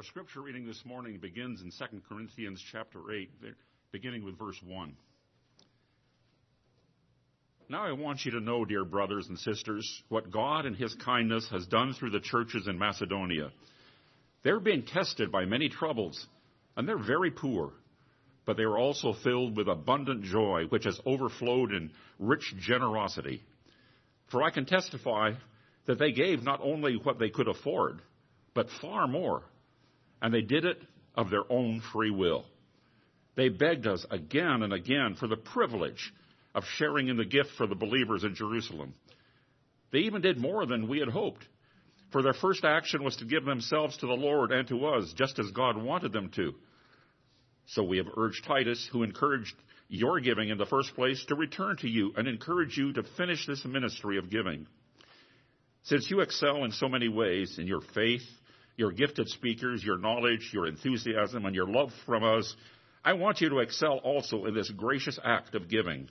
Our scripture reading this morning begins in 2 Corinthians chapter 8, beginning with verse 1. Now I want you to know, dear brothers and sisters, what God in His kindness has done through the churches in Macedonia. They're being tested by many troubles, and they're very poor, but they are also filled with abundant joy, which has overflowed in rich generosity. For I can testify that they gave not only what they could afford, but far more and they did it of their own free will. They begged us again and again for the privilege of sharing in the gift for the believers in Jerusalem. They even did more than we had hoped, for their first action was to give themselves to the Lord and to us, just as God wanted them to. So we have urged Titus, who encouraged your giving in the first place, to return to you and encourage you to finish this ministry of giving. Since you excel in so many ways in your faith, your gifted speakers, your knowledge, your enthusiasm, and your love from us, I want you to excel also in this gracious act of giving.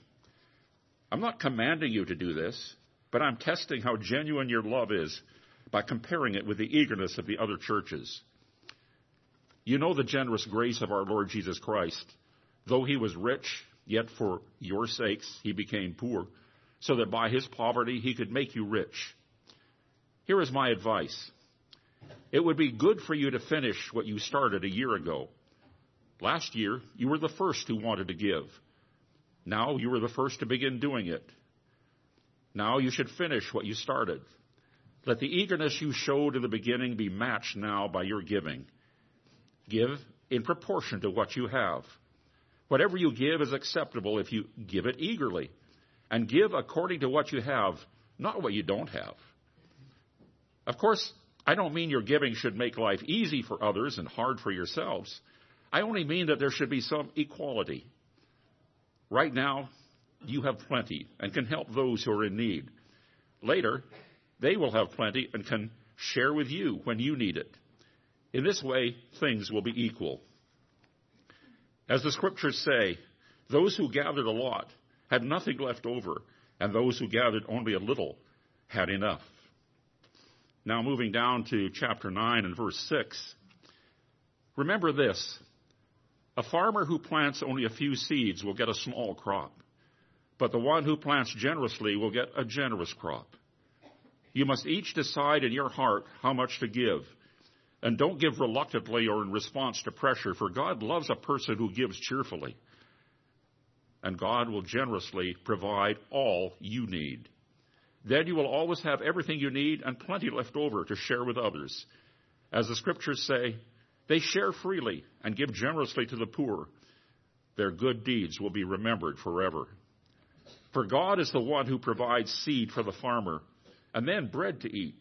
I'm not commanding you to do this, but I'm testing how genuine your love is by comparing it with the eagerness of the other churches. You know the generous grace of our Lord Jesus Christ. Though he was rich, yet for your sakes he became poor, so that by his poverty he could make you rich. Here is my advice. It would be good for you to finish what you started a year ago. Last year, you were the first who wanted to give. Now you were the first to begin doing it. Now you should finish what you started. Let the eagerness you showed in the beginning be matched now by your giving. Give in proportion to what you have. Whatever you give is acceptable if you give it eagerly. And give according to what you have, not what you don't have. Of course, I don't mean your giving should make life easy for others and hard for yourselves. I only mean that there should be some equality. Right now, you have plenty and can help those who are in need. Later, they will have plenty and can share with you when you need it. In this way, things will be equal. As the scriptures say, those who gathered a lot had nothing left over, and those who gathered only a little had enough. Now, moving down to chapter 9 and verse 6. Remember this a farmer who plants only a few seeds will get a small crop, but the one who plants generously will get a generous crop. You must each decide in your heart how much to give. And don't give reluctantly or in response to pressure, for God loves a person who gives cheerfully. And God will generously provide all you need. Then you will always have everything you need and plenty left over to share with others. As the scriptures say, they share freely and give generously to the poor. Their good deeds will be remembered forever. For God is the one who provides seed for the farmer and then bread to eat.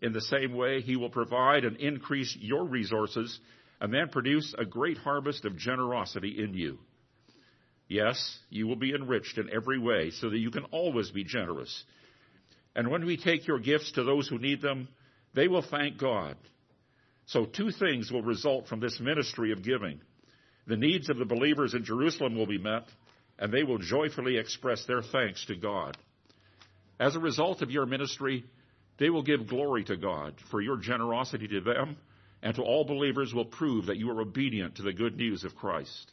In the same way, he will provide and increase your resources and then produce a great harvest of generosity in you. Yes, you will be enriched in every way so that you can always be generous and when we take your gifts to those who need them, they will thank God. So, two things will result from this ministry of giving. The needs of the believers in Jerusalem will be met, and they will joyfully express their thanks to God. As a result of your ministry, they will give glory to God, for your generosity to them and to all believers will prove that you are obedient to the good news of Christ.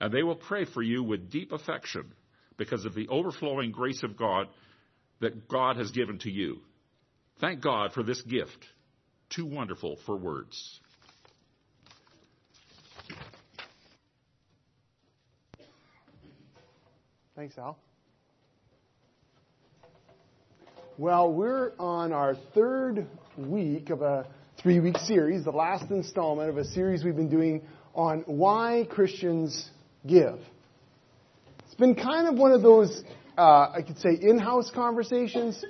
And they will pray for you with deep affection because of the overflowing grace of God that God has given to you. Thank God for this gift, too wonderful for words. Thanks, Al. Well, we're on our third week of a three week series, the last installment of a series we've been doing on why Christians give. It's been kind of one of those uh, I could say in-house conversations.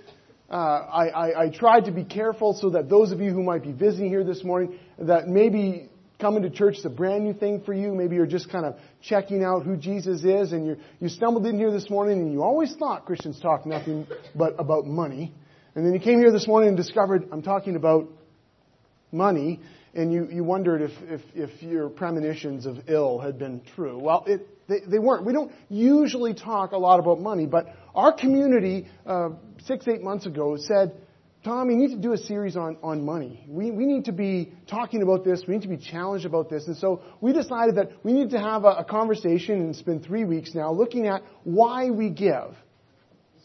Uh, I, I, I tried to be careful so that those of you who might be visiting here this morning, that maybe coming to church is a brand new thing for you. Maybe you're just kind of checking out who Jesus is, and you you stumbled in here this morning, and you always thought Christians talk nothing but about money, and then you came here this morning and discovered I'm talking about money, and you you wondered if if, if your premonitions of ill had been true. Well, it they, they weren't. We don't usually talk a lot about money, but our community uh, six, eight months ago said, Tom, we need to do a series on, on money. We, we need to be talking about this. We need to be challenged about this. And so we decided that we need to have a, a conversation, and it's been three weeks now, looking at why we give.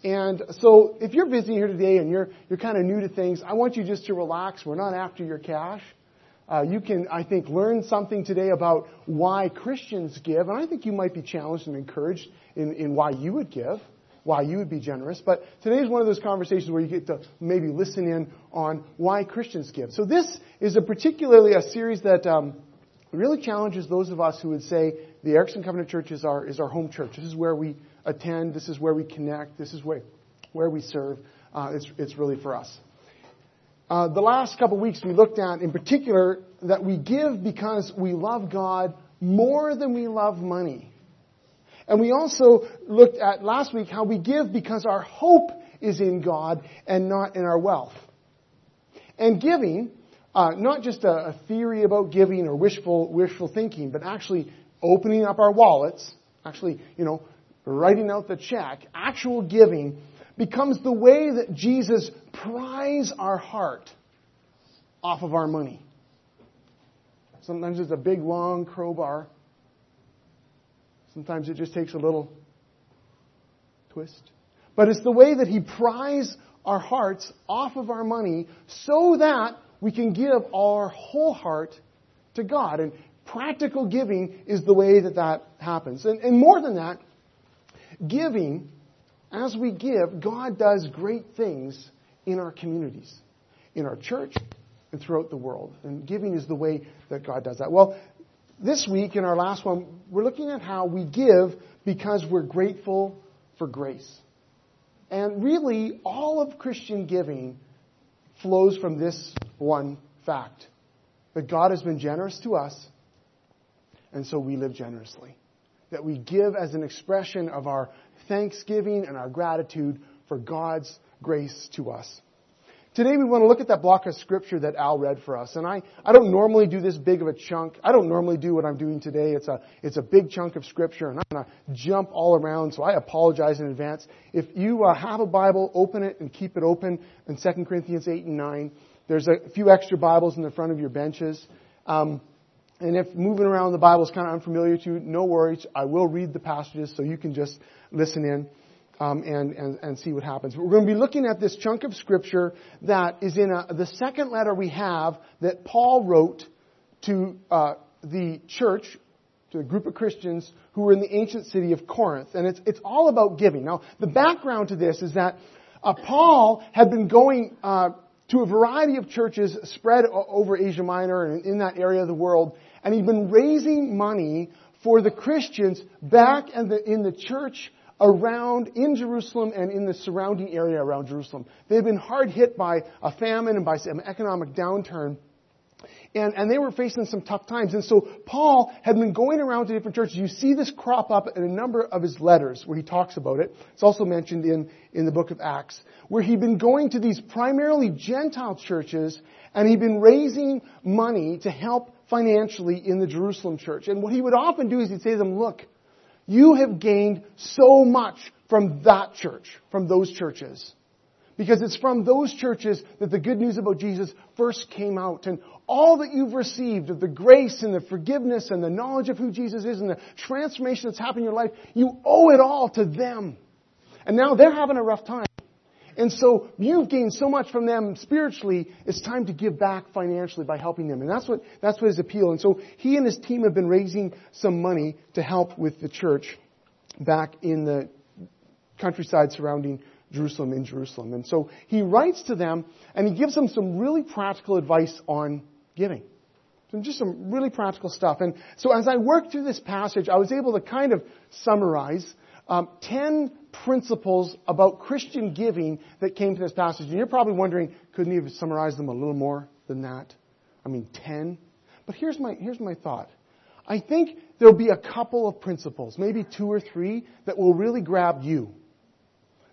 And so if you're visiting here today and you're, you're kind of new to things, I want you just to relax. We're not after your cash. Uh, you can, I think, learn something today about why Christians give, and I think you might be challenged and encouraged in, in why you would give why you would be generous. But today is one of those conversations where you get to maybe listen in on why Christians give. So this is a particularly a series that um, really challenges those of us who would say the Erickson Covenant Church is our is our home church. This is where we attend. This is where we connect. This is where where we serve. Uh, it's it's really for us. Uh, the last couple of weeks we looked at, in particular, that we give because we love God more than we love money. And we also looked at last week how we give because our hope is in God and not in our wealth. And giving, uh, not just a, a, theory about giving or wishful, wishful thinking, but actually opening up our wallets, actually, you know, writing out the check, actual giving becomes the way that Jesus pries our heart off of our money. Sometimes it's a big long crowbar. Sometimes it just takes a little twist. But it's the way that He pries our hearts off of our money so that we can give our whole heart to God. And practical giving is the way that that happens. And, and more than that, giving, as we give, God does great things in our communities, in our church, and throughout the world. And giving is the way that God does that. Well, this week, in our last one, we're looking at how we give because we're grateful for grace. And really, all of Christian giving flows from this one fact that God has been generous to us, and so we live generously. That we give as an expression of our thanksgiving and our gratitude for God's grace to us. Today we want to look at that block of scripture that Al read for us. And I, I don't normally do this big of a chunk. I don't normally do what I'm doing today. It's a, it's a big chunk of scripture and I'm going to jump all around. So I apologize in advance. If you uh, have a Bible, open it and keep it open in 2 Corinthians 8 and 9. There's a few extra Bibles in the front of your benches. Um, and if moving around the Bible is kind of unfamiliar to you, no worries. I will read the passages so you can just listen in um, and, and, and see what happens. We're going to be looking at this chunk of scripture that is in a, the second letter we have that Paul wrote to uh, the church, to a group of Christians who were in the ancient city of Corinth. And it's, it's all about giving. Now, the background to this is that uh, Paul had been going uh, to a variety of churches spread over Asia Minor and in that area of the world, and he'd been raising money for the Christians back in the, in the church around in Jerusalem and in the surrounding area around Jerusalem. They've been hard hit by a famine and by some economic downturn. And, and they were facing some tough times. And so Paul had been going around to different churches. You see this crop up in a number of his letters where he talks about it. It's also mentioned in, in the book of Acts, where he'd been going to these primarily Gentile churches and he'd been raising money to help financially in the Jerusalem church. And what he would often do is he'd say to them, look, you have gained so much from that church, from those churches. Because it's from those churches that the good news about Jesus first came out. And all that you've received of the grace and the forgiveness and the knowledge of who Jesus is and the transformation that's happened in your life, you owe it all to them. And now they're having a rough time. And so you've gained so much from them spiritually, it's time to give back financially by helping them. And that's what, that's what his appeal. And so he and his team have been raising some money to help with the church back in the countryside surrounding Jerusalem in Jerusalem. And so he writes to them and he gives them some really practical advice on giving. Just some really practical stuff. And so as I worked through this passage, I was able to kind of summarize um, 10 principles about Christian giving that came to this passage. And you're probably wondering, couldn't he have summarized them a little more than that? I mean, 10? But here's my, here's my thought. I think there'll be a couple of principles, maybe two or three, that will really grab you.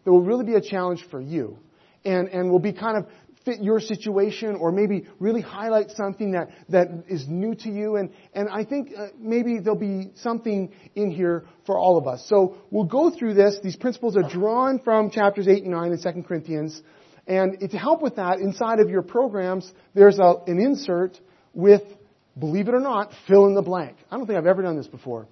That will really be a challenge for you. And, and will be kind of fit your situation or maybe really highlight something that, that is new to you. And, and I think uh, maybe there'll be something in here for all of us. So we'll go through this. These principles are drawn from chapters 8 and 9 in 2 Corinthians. And to help with that, inside of your programs, there's a, an insert with, believe it or not, fill in the blank. I don't think I've ever done this before.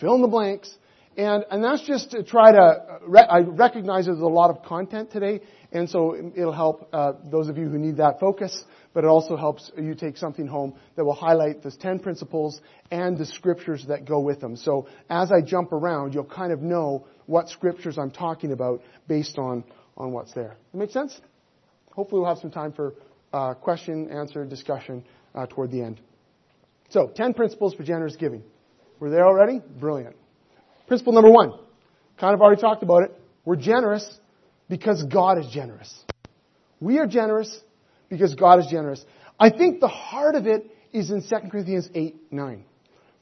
Fill in the blanks. And, and that's just to try to, I recognize there's a lot of content today, and so it'll help uh, those of you who need that focus, but it also helps you take something home that will highlight those 10 principles and the scriptures that go with them. So as I jump around, you'll kind of know what scriptures I'm talking about based on, on what's there. Make sense? Hopefully we'll have some time for uh, question, answer, discussion uh, toward the end. So, 10 principles for generous giving. We're there already? Brilliant. Principle number one. Kind of already talked about it. We're generous because God is generous. We are generous because God is generous. I think the heart of it is in 2 Corinthians 8, 9.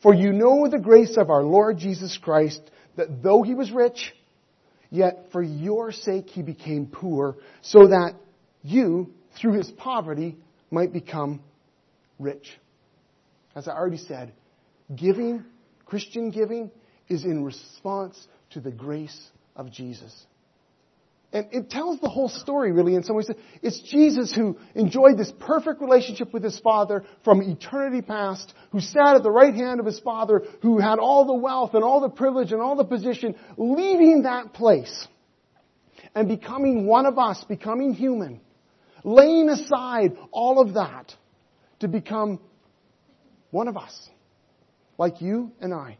For you know the grace of our Lord Jesus Christ, that though he was rich, yet for your sake he became poor, so that you, through his poverty, might become rich. As I already said, giving, Christian giving, is in response to the grace of Jesus. And it tells the whole story, really, in some ways. It's Jesus who enjoyed this perfect relationship with his Father from eternity past, who sat at the right hand of his Father, who had all the wealth and all the privilege and all the position, leaving that place and becoming one of us, becoming human, laying aside all of that to become one of us, like you and I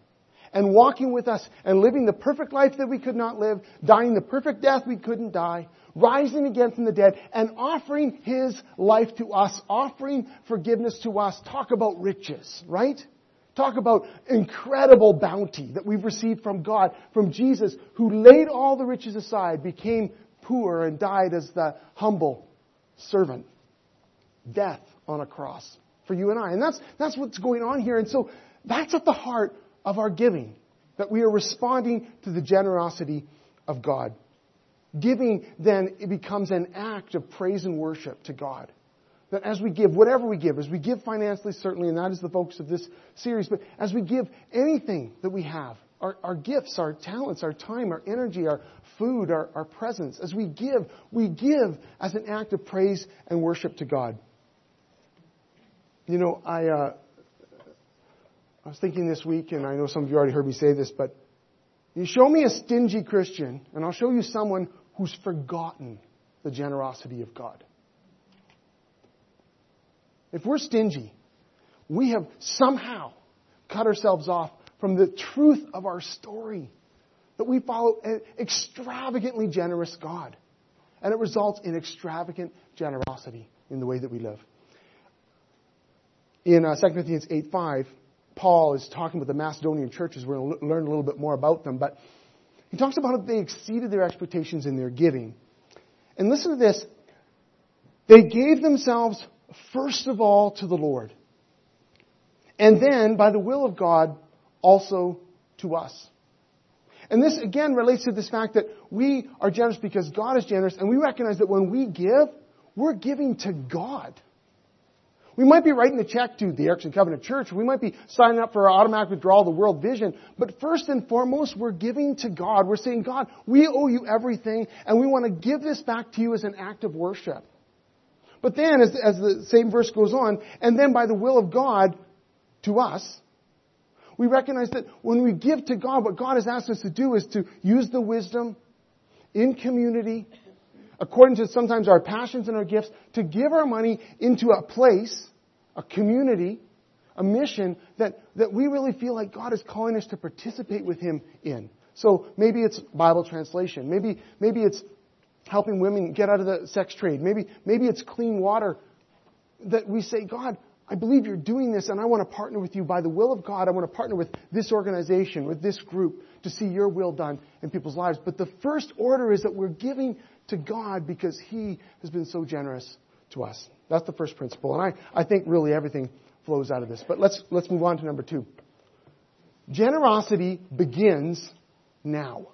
and walking with us and living the perfect life that we could not live, dying the perfect death we couldn't die, rising again from the dead, and offering His life to us, offering forgiveness to us. Talk about riches, right? Talk about incredible bounty that we've received from God, from Jesus, who laid all the riches aside, became poor, and died as the humble servant. Death on a cross for you and I. And that's, that's what's going on here. And so that's at the heart of our giving, that we are responding to the generosity of God. Giving then it becomes an act of praise and worship to God. That as we give, whatever we give, as we give financially, certainly, and that is the focus of this series, but as we give anything that we have, our, our gifts, our talents, our time, our energy, our food, our, our presence, as we give, we give as an act of praise and worship to God. You know, I, uh, I was thinking this week, and I know some of you already heard me say this, but you show me a stingy Christian, and I'll show you someone who's forgotten the generosity of God. If we're stingy, we have somehow cut ourselves off from the truth of our story that we follow an extravagantly generous God. And it results in extravagant generosity in the way that we live. In uh, 2 Corinthians 8 5, Paul is talking with the Macedonian churches. We're going to learn a little bit more about them. But he talks about how they exceeded their expectations in their giving. And listen to this. They gave themselves first of all to the Lord. And then, by the will of God, also to us. And this again relates to this fact that we are generous because God is generous, and we recognize that when we give, we're giving to God. We might be writing a check to the Erickson Covenant Church. We might be signing up for our automatic withdrawal of the World Vision. But first and foremost, we're giving to God. We're saying, God, we owe you everything, and we want to give this back to you as an act of worship. But then, as, as the same verse goes on, and then by the will of God to us, we recognize that when we give to God, what God has asked us to do is to use the wisdom in community according to sometimes our passions and our gifts, to give our money into a place, a community, a mission that, that we really feel like God is calling us to participate with Him in. So maybe it's Bible translation. Maybe, maybe it's helping women get out of the sex trade. Maybe, maybe it's clean water that we say, God, I believe you're doing this and I want to partner with you by the will of God. I want to partner with this organization, with this group to see your will done in people's lives. But the first order is that we're giving to God because He has been so generous to us. That's the first principle. And I, I think really everything flows out of this. But let's, let's move on to number two. Generosity begins now.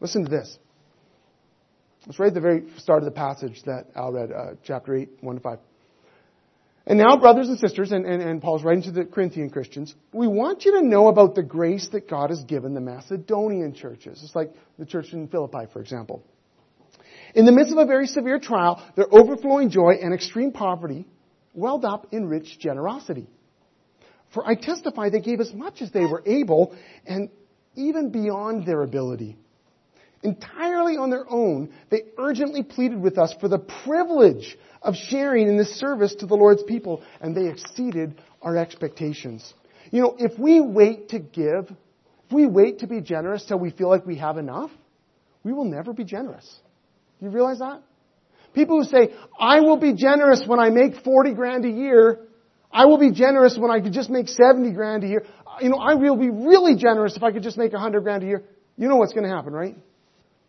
Listen to this. Let's read the very start of the passage that Al read, uh, chapter 8, 1 to 5. And now, brothers and sisters, and, and, and, Paul's writing to the Corinthian Christians, we want you to know about the grace that God has given the Macedonian churches. It's like the church in Philippi, for example. In the midst of a very severe trial, their overflowing joy and extreme poverty welled up in rich generosity. For I testify they gave as much as they were able and even beyond their ability. Entirely on their own, they urgently pleaded with us for the privilege of sharing in this service to the Lord's people, and they exceeded our expectations. You know, if we wait to give, if we wait to be generous till we feel like we have enough, we will never be generous. Do you realize that? People who say, I will be generous when I make 40 grand a year, I will be generous when I could just make 70 grand a year. You know, I will be really generous if I could just make 100 grand a year. You know what's going to happen, right?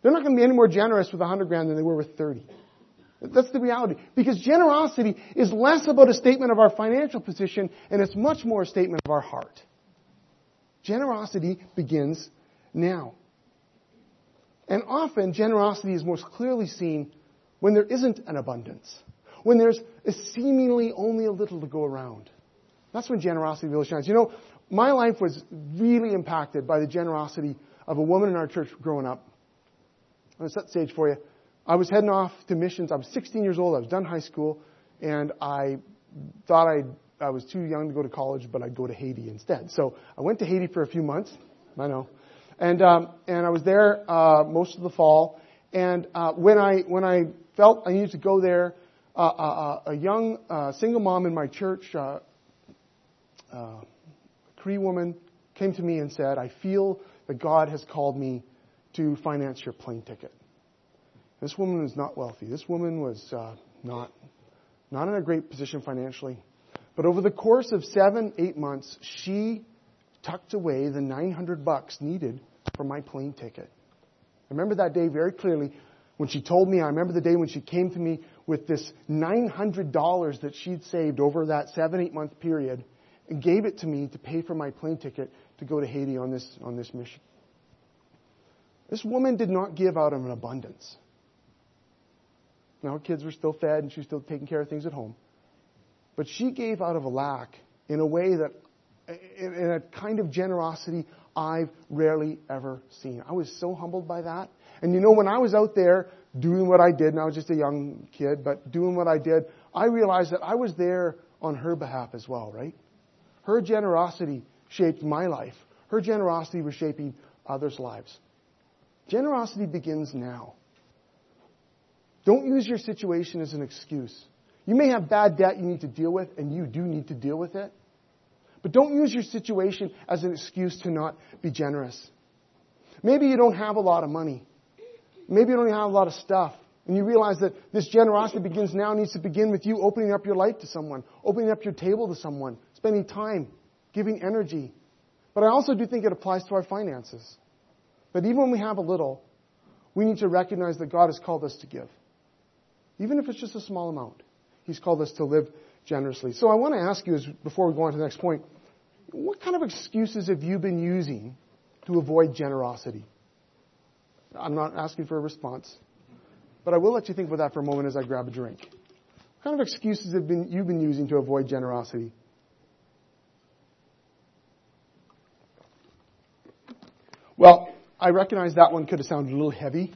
They're not going to be any more generous with 100 grand than they were with 30. That's the reality. Because generosity is less about a statement of our financial position and it's much more a statement of our heart. Generosity begins now. And often generosity is most clearly seen when there isn't an abundance when there's seemingly only a little to go around. That's when generosity really shines. You know, my life was really impacted by the generosity of a woman in our church growing up. I'm going to set the stage for you. I was heading off to missions. I was 16 years old. I was done high school, and I thought i I was too young to go to college, but I'd go to Haiti instead. So I went to Haiti for a few months. I know, and um, and I was there uh, most of the fall. And uh, when I when I felt I needed to go there, uh, uh, a young uh, single mom in my church, uh, uh, Cree woman, came to me and said, I feel that God has called me to finance your plane ticket. This woman was not wealthy. This woman was uh, not, not in a great position financially. But over the course of seven, eight months, she tucked away the 900 bucks needed for my plane ticket. I remember that day very clearly when she told me. I remember the day when she came to me with this $900 that she'd saved over that seven, eight month period and gave it to me to pay for my plane ticket to go to Haiti on this, on this mission. This woman did not give out of an abundance. Now, her kids were still fed and she was still taking care of things at home. But she gave out of a lack in a way that, in a kind of generosity I've rarely ever seen. I was so humbled by that. And you know, when I was out there doing what I did, and I was just a young kid, but doing what I did, I realized that I was there on her behalf as well, right? Her generosity shaped my life. Her generosity was shaping others' lives. Generosity begins now. Don't use your situation as an excuse. You may have bad debt you need to deal with, and you do need to deal with it. But don't use your situation as an excuse to not be generous. Maybe you don't have a lot of money. Maybe you don't have a lot of stuff. And you realize that this generosity begins now, needs to begin with you opening up your life to someone, opening up your table to someone, spending time, giving energy. But I also do think it applies to our finances. That even when we have a little, we need to recognize that God has called us to give. Even if it's just a small amount, He's called us to live generously. So I want to ask you, before we go on to the next point, what kind of excuses have you been using to avoid generosity? I'm not asking for a response, but I will let you think about that for a moment as I grab a drink. What kind of excuses have been, you been using to avoid generosity? Well, I recognize that one could have sounded a little heavy.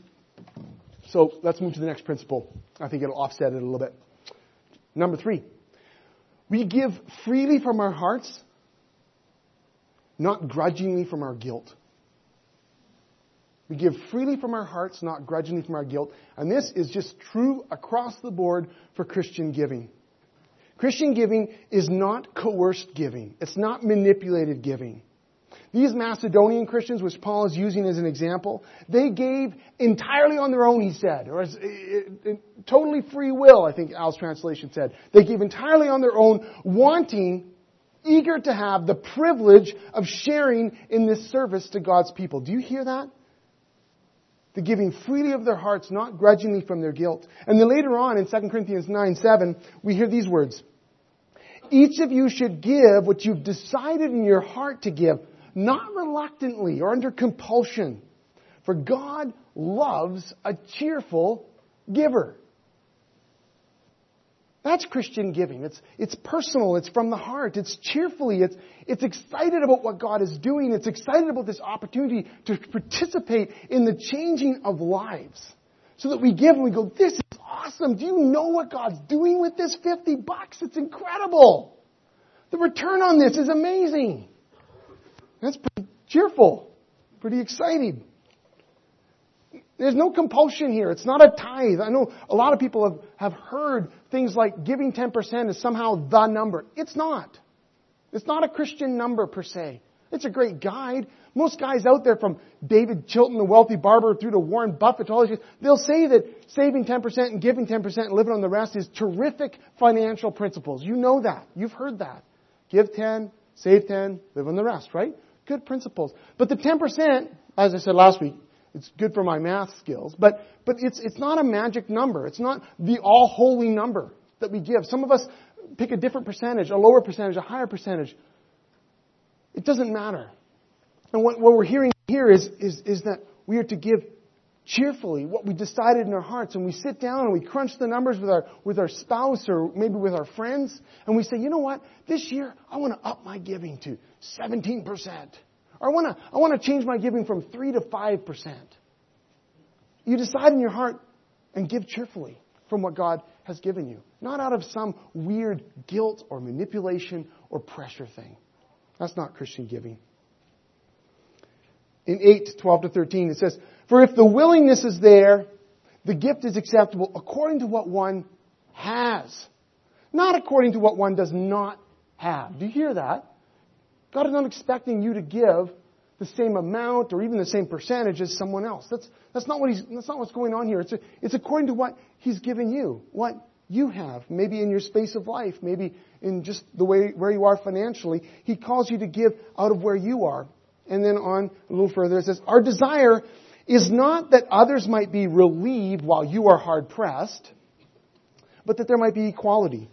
So let's move to the next principle. I think it'll offset it a little bit. Number three, we give freely from our hearts, not grudgingly from our guilt. We give freely from our hearts, not grudgingly from our guilt. And this is just true across the board for Christian giving. Christian giving is not coerced giving. It's not manipulated giving. These Macedonian Christians, which Paul is using as an example, they gave entirely on their own, he said, or as, it, it, totally free will, I think Al's translation said. They gave entirely on their own, wanting, eager to have the privilege of sharing in this service to God's people. Do you hear that? The giving freely of their hearts, not grudgingly from their guilt. And then later on in 2 Corinthians 9, 7, we hear these words. Each of you should give what you've decided in your heart to give not reluctantly or under compulsion. For God loves a cheerful giver. That's Christian giving. It's, it's personal. It's from the heart. It's cheerfully. It's, it's excited about what God is doing. It's excited about this opportunity to participate in the changing of lives. So that we give and we go, this is awesome. Do you know what God's doing with this 50 bucks? It's incredible. The return on this is amazing. That's pretty cheerful, pretty exciting. There's no compulsion here. It's not a tithe. I know a lot of people have, have heard things like giving 10% is somehow the number. It's not. It's not a Christian number per se. It's a great guide. Most guys out there from David Chilton, the wealthy barber, through to Warren Buffett, all these, guys, they'll say that saving 10% and giving 10% and living on the rest is terrific financial principles. You know that. You've heard that. Give 10, save 10, live on the rest, right? Good principles. But the 10%, as I said last week, it's good for my math skills, but, but it's, it's not a magic number. It's not the all holy number that we give. Some of us pick a different percentage, a lower percentage, a higher percentage. It doesn't matter. And what, what we're hearing here is, is, is that we are to give cheerfully what we decided in our hearts and we sit down and we crunch the numbers with our with our spouse or maybe with our friends and we say you know what this year i want to up my giving to 17% or i want to i want to change my giving from 3 to 5% you decide in your heart and give cheerfully from what god has given you not out of some weird guilt or manipulation or pressure thing that's not christian giving in 8 12 to 13 it says for if the willingness is there, the gift is acceptable according to what one has, not according to what one does not have. Do you hear that? God is not expecting you to give the same amount or even the same percentage as someone else. That's, that's, not, what he's, that's not what's going on here. It's, a, it's according to what He's given you, what you have, maybe in your space of life, maybe in just the way where you are financially. He calls you to give out of where you are. And then on a little further, it says, Our desire is not that others might be relieved while you are hard pressed, but that there might be equality.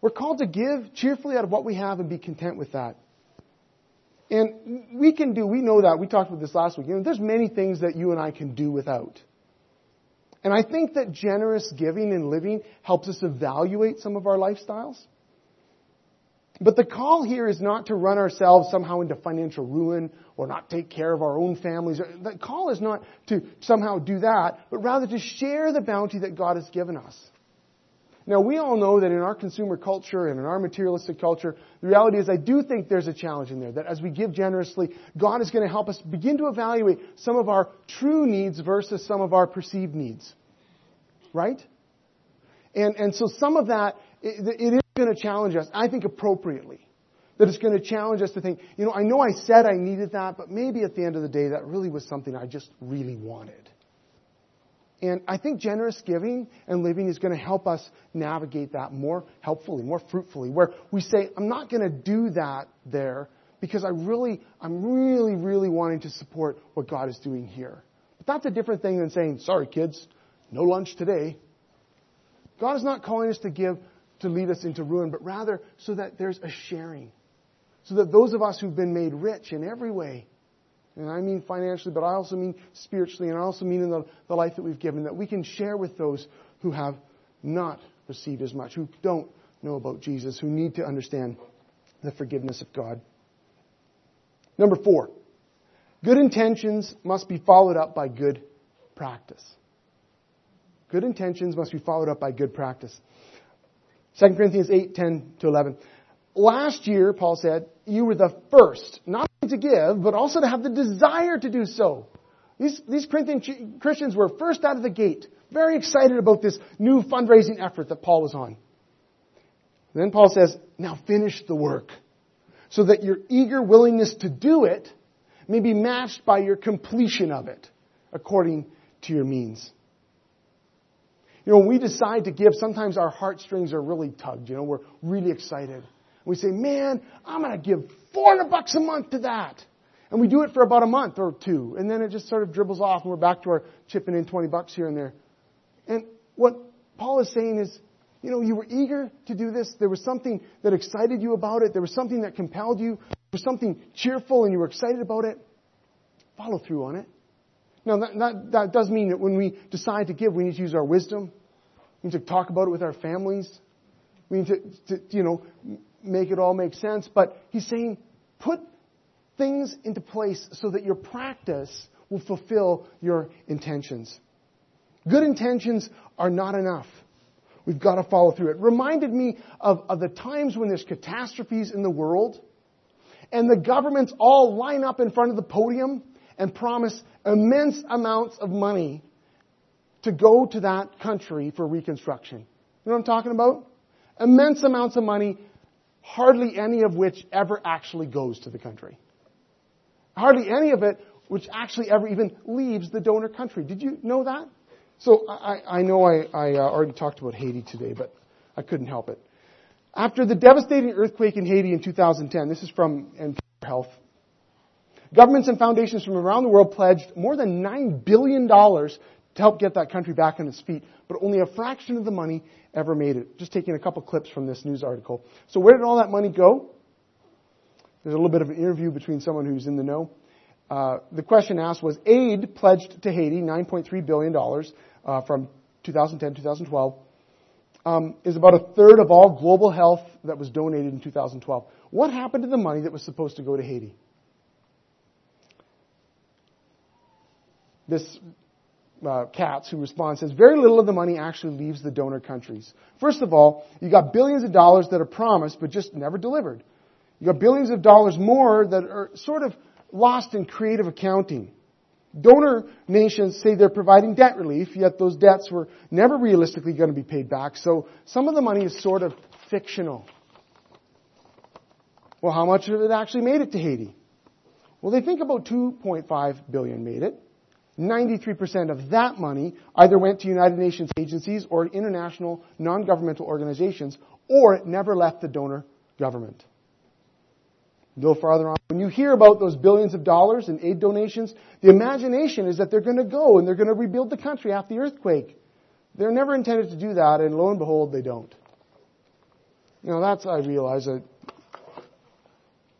We're called to give cheerfully out of what we have and be content with that. And we can do, we know that, we talked about this last week. You know, there's many things that you and I can do without. And I think that generous giving and living helps us evaluate some of our lifestyles. But the call here is not to run ourselves somehow into financial ruin or not take care of our own families. The call is not to somehow do that, but rather to share the bounty that God has given us. Now, we all know that in our consumer culture and in our materialistic culture, the reality is I do think there's a challenge in there. That as we give generously, God is going to help us begin to evaluate some of our true needs versus some of our perceived needs. Right? And, and so some of that, it, it is going to challenge us, I think appropriately. That it's going to challenge us to think, you know, I know I said I needed that, but maybe at the end of the day, that really was something I just really wanted. And I think generous giving and living is going to help us navigate that more helpfully, more fruitfully, where we say, I'm not going to do that there because I really, I'm really, really wanting to support what God is doing here. But that's a different thing than saying, sorry kids, no lunch today. God is not calling us to give to lead us into ruin, but rather so that there's a sharing. So that those of us who've been made rich in every way, and I mean financially, but I also mean spiritually, and I also mean in the, the life that we've given, that we can share with those who have not received as much, who don't know about Jesus, who need to understand the forgiveness of God. Number four, good intentions must be followed up by good practice. Good intentions must be followed up by good practice. 2 Corinthians 8, 10 to 11. Last year, Paul said, you were the first, not to give, but also to have the desire to do so. These, these Corinthian Christians were first out of the gate, very excited about this new fundraising effort that Paul was on. Then Paul says, now finish the work, so that your eager willingness to do it may be matched by your completion of it, according to your means. You know, when we decide to give, sometimes our heartstrings are really tugged. You know, we're really excited. We say, man, I'm going to give 400 bucks a month to that. And we do it for about a month or two. And then it just sort of dribbles off and we're back to our chipping in 20 bucks here and there. And what Paul is saying is, you know, you were eager to do this. There was something that excited you about it. There was something that compelled you. There was something cheerful and you were excited about it. Follow through on it. Now, that, that, that does mean that when we decide to give, we need to use our wisdom. We need to talk about it with our families. We need to, to you know, make it all make sense. But he's saying, put things into place so that your practice will fulfill your intentions. Good intentions are not enough. We've got to follow through. It reminded me of, of the times when there's catastrophes in the world and the governments all line up in front of the podium and promise immense amounts of money to go to that country for reconstruction. You know what I'm talking about? Immense amounts of money, hardly any of which ever actually goes to the country. Hardly any of it which actually ever even leaves the donor country. Did you know that? So I, I know I, I uh, already talked about Haiti today, but I couldn't help it. After the devastating earthquake in Haiti in 2010, this is from NPR Health, governments and foundations from around the world pledged more than $9 billion to help get that country back on its feet, but only a fraction of the money ever made it. Just taking a couple clips from this news article. So where did all that money go? There's a little bit of an interview between someone who's in the know. Uh, the question asked was aid pledged to Haiti, $9.3 billion uh, from 2010 2012, um, is about a third of all global health that was donated in 2012. What happened to the money that was supposed to go to Haiti? This uh, Katz, who responds, says very little of the money actually leaves the donor countries. First of all, you got billions of dollars that are promised but just never delivered. You got billions of dollars more that are sort of lost in creative accounting. Donor nations say they're providing debt relief, yet those debts were never realistically going to be paid back. So some of the money is sort of fictional. Well, how much of it actually made it to Haiti? Well, they think about 2.5 billion made it. 93% of that money either went to United Nations agencies or international non-governmental organizations, or it never left the donor government. Go farther on. When you hear about those billions of dollars in aid donations, the imagination is that they're going to go and they're going to rebuild the country after the earthquake. They're never intended to do that, and lo and behold, they don't. Know, that's, I realize, a,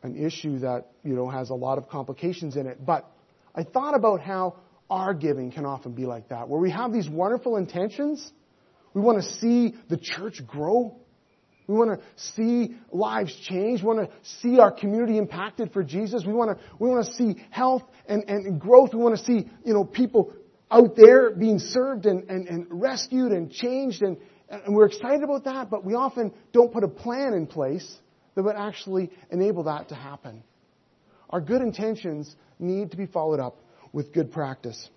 an issue that, you know, has a lot of complications in it. But I thought about how our giving can often be like that, where we have these wonderful intentions. We want to see the church grow. We want to see lives change. We want to see our community impacted for Jesus. We want to, we want to see health and, and growth. We want to see, you know, people out there being served and, and, and rescued and changed. And, and we're excited about that, but we often don't put a plan in place that would actually enable that to happen. Our good intentions need to be followed up with good practice.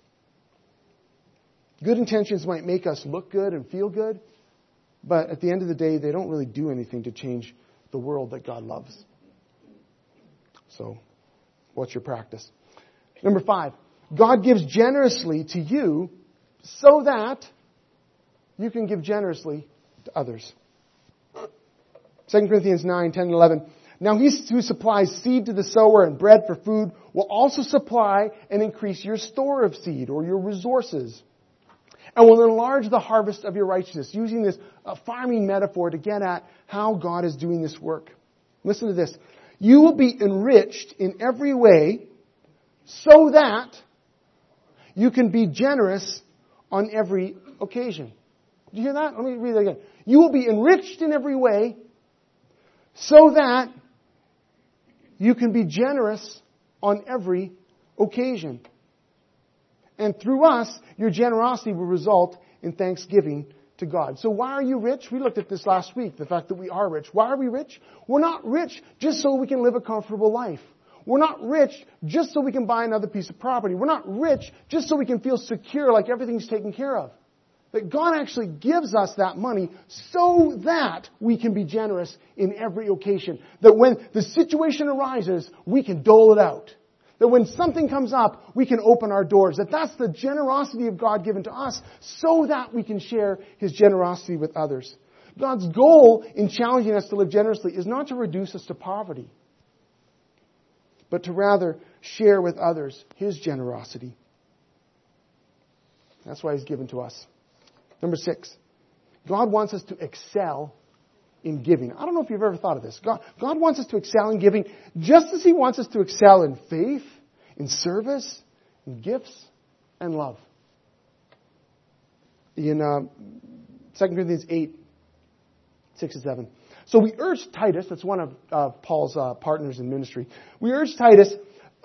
Good intentions might make us look good and feel good, but at the end of the day, they don't really do anything to change the world that God loves. So, what's your practice? Number five, God gives generously to you so that you can give generously to others. 2 Corinthians 9, 10, and 11. Now he who supplies seed to the sower and bread for food will also supply and increase your store of seed or your resources and will enlarge the harvest of your righteousness, using this uh, farming metaphor to get at how God is doing this work. Listen to this. You will be enriched in every way so that you can be generous on every occasion. Do you hear that? Let me read that again. You will be enriched in every way so that you can be generous on every occasion. And through us, your generosity will result in thanksgiving to God. So why are you rich? We looked at this last week, the fact that we are rich. Why are we rich? We're not rich just so we can live a comfortable life. We're not rich just so we can buy another piece of property. We're not rich just so we can feel secure like everything's taken care of. That God actually gives us that money so that we can be generous in every occasion. That when the situation arises, we can dole it out. That when something comes up, we can open our doors. That that's the generosity of God given to us so that we can share His generosity with others. God's goal in challenging us to live generously is not to reduce us to poverty, but to rather share with others His generosity. That's why He's given to us. Number six, God wants us to excel in giving. I don't know if you've ever thought of this. God, God wants us to excel in giving just as He wants us to excel in faith, in service, in gifts, and love. In uh, 2 Corinthians 8, 6 and 7. So we urge Titus, that's one of uh, Paul's uh, partners in ministry, we urge Titus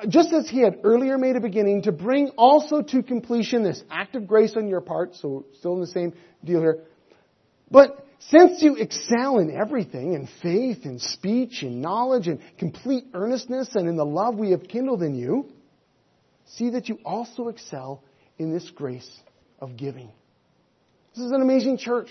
just as he had earlier made a beginning, to bring also to completion this act of grace on your part, so still in the same deal here. But since you excel in everything, in faith, in speech, in knowledge, in complete earnestness, and in the love we have kindled in you, see that you also excel in this grace of giving. This is an amazing church.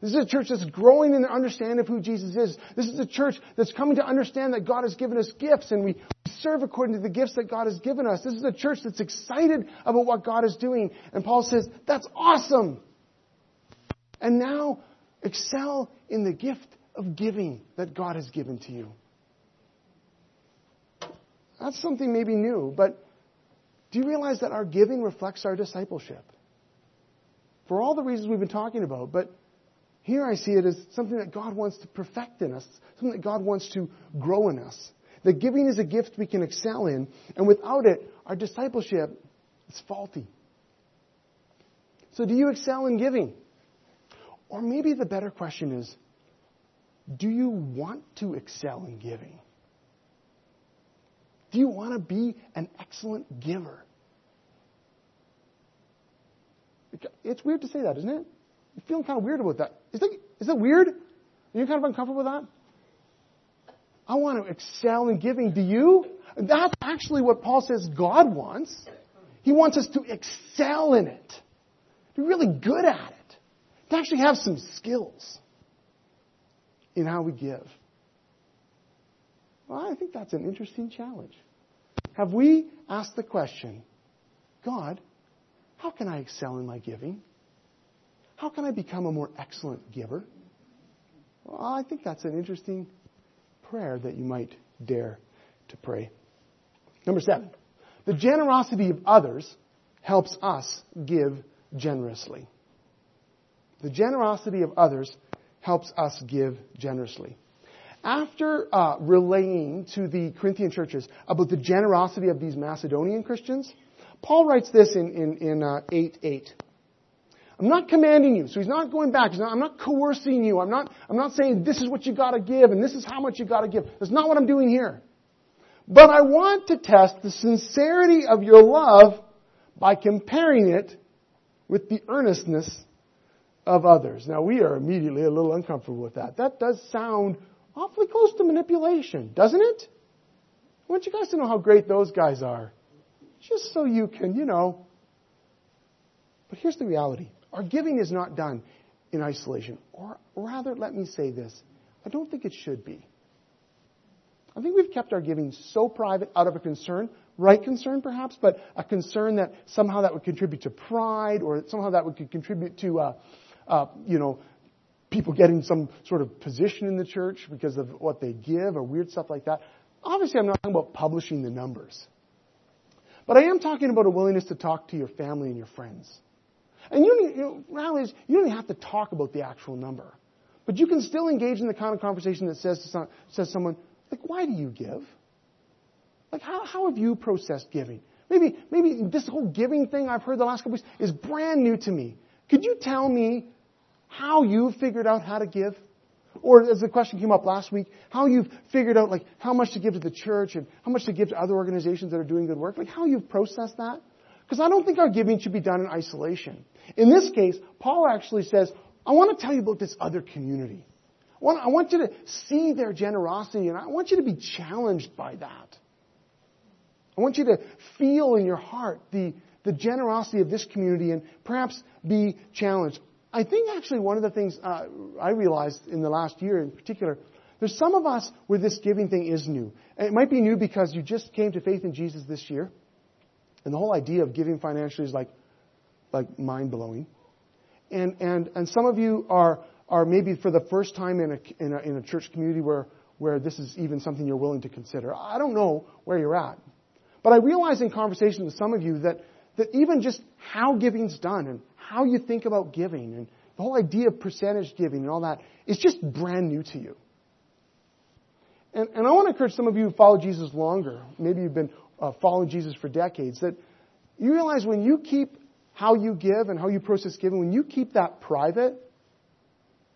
This is a church that's growing in their understanding of who Jesus is. This is a church that's coming to understand that God has given us gifts and we serve according to the gifts that God has given us. This is a church that's excited about what God is doing. And Paul says, that's awesome. And now excel in the gift of giving that God has given to you. That's something maybe new, but do you realize that our giving reflects our discipleship? For all the reasons we've been talking about, but here I see it as something that God wants to perfect in us, something that God wants to grow in us. That giving is a gift we can excel in, and without it, our discipleship is faulty. So, do you excel in giving? Or maybe the better question is do you want to excel in giving? Do you want to be an excellent giver? It's weird to say that, isn't it? You're feeling kind of weird about that. Is that, is that weird? Are you kind of uncomfortable with that? I want to excel in giving. Do you? That's actually what Paul says God wants. He wants us to excel in it, To be really good at it, to actually have some skills in how we give. Well, I think that's an interesting challenge. Have we asked the question, God, how can I excel in my giving? How can I become a more excellent giver? Well, I think that's an interesting prayer that you might dare to pray. Number seven, the generosity of others helps us give generously. The generosity of others helps us give generously. After uh, relaying to the Corinthian churches about the generosity of these Macedonian Christians, Paul writes this in, in, in uh, 8 8. I'm not commanding you. So he's not going back. Not, I'm not coercing you. I'm not, I'm not saying this is what you gotta give and this is how much you gotta give. That's not what I'm doing here. But I want to test the sincerity of your love by comparing it with the earnestness of others. Now we are immediately a little uncomfortable with that. That does sound awfully close to manipulation, doesn't it? I want you guys to know how great those guys are. Just so you can, you know. But here's the reality. Our giving is not done in isolation. Or rather, let me say this I don't think it should be. I think we've kept our giving so private out of a concern, right concern perhaps, but a concern that somehow that would contribute to pride or somehow that would contribute to, uh, uh, you know, people getting some sort of position in the church because of what they give or weird stuff like that. Obviously, I'm not talking about publishing the numbers. But I am talking about a willingness to talk to your family and your friends. And you, you know, rallies, you don't even have to talk about the actual number. But you can still engage in the kind of conversation that says to some, says someone, like, why do you give? Like, how, how have you processed giving? Maybe, maybe this whole giving thing I've heard the last couple weeks is brand new to me. Could you tell me how you figured out how to give? Or as the question came up last week, how you've figured out like how much to give to the church and how much to give to other organizations that are doing good work, like how you've processed that? Because I don't think our giving should be done in isolation. In this case, Paul actually says, I want to tell you about this other community. I want, I want you to see their generosity, and I want you to be challenged by that. I want you to feel in your heart the, the generosity of this community and perhaps be challenged. I think actually one of the things uh, I realized in the last year in particular, there's some of us where this giving thing is new. And it might be new because you just came to faith in Jesus this year. And the whole idea of giving financially is like, like mind blowing. And, and, and some of you are, are maybe for the first time in a, in a, in a church community where, where this is even something you're willing to consider. I don't know where you're at. But I realize in conversation with some of you that, that even just how giving's done and how you think about giving and the whole idea of percentage giving and all that is just brand new to you. And, and I want to encourage some of you who follow Jesus longer. Maybe you've been uh, following Jesus for decades, that you realize when you keep how you give and how you process giving, when you keep that private,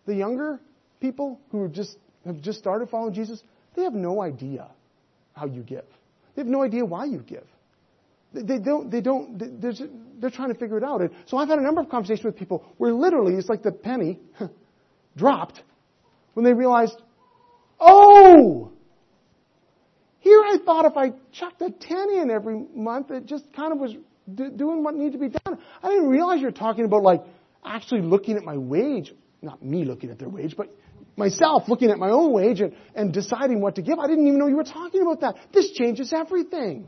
the younger people who just have just started following Jesus, they have no idea how you give. They have no idea why you give. They don't, they don't, they're, they're trying to figure it out. And so I've had a number of conversations with people where literally it's like the penny dropped when they realized, oh, here I thought if I chucked a 10 in every month, it just kind of was doing what needed to be done. I didn't realize you're talking about like actually looking at my wage, not me looking at their wage, but myself looking at my own wage and, and deciding what to give. I didn't even know you were talking about that. This changes everything.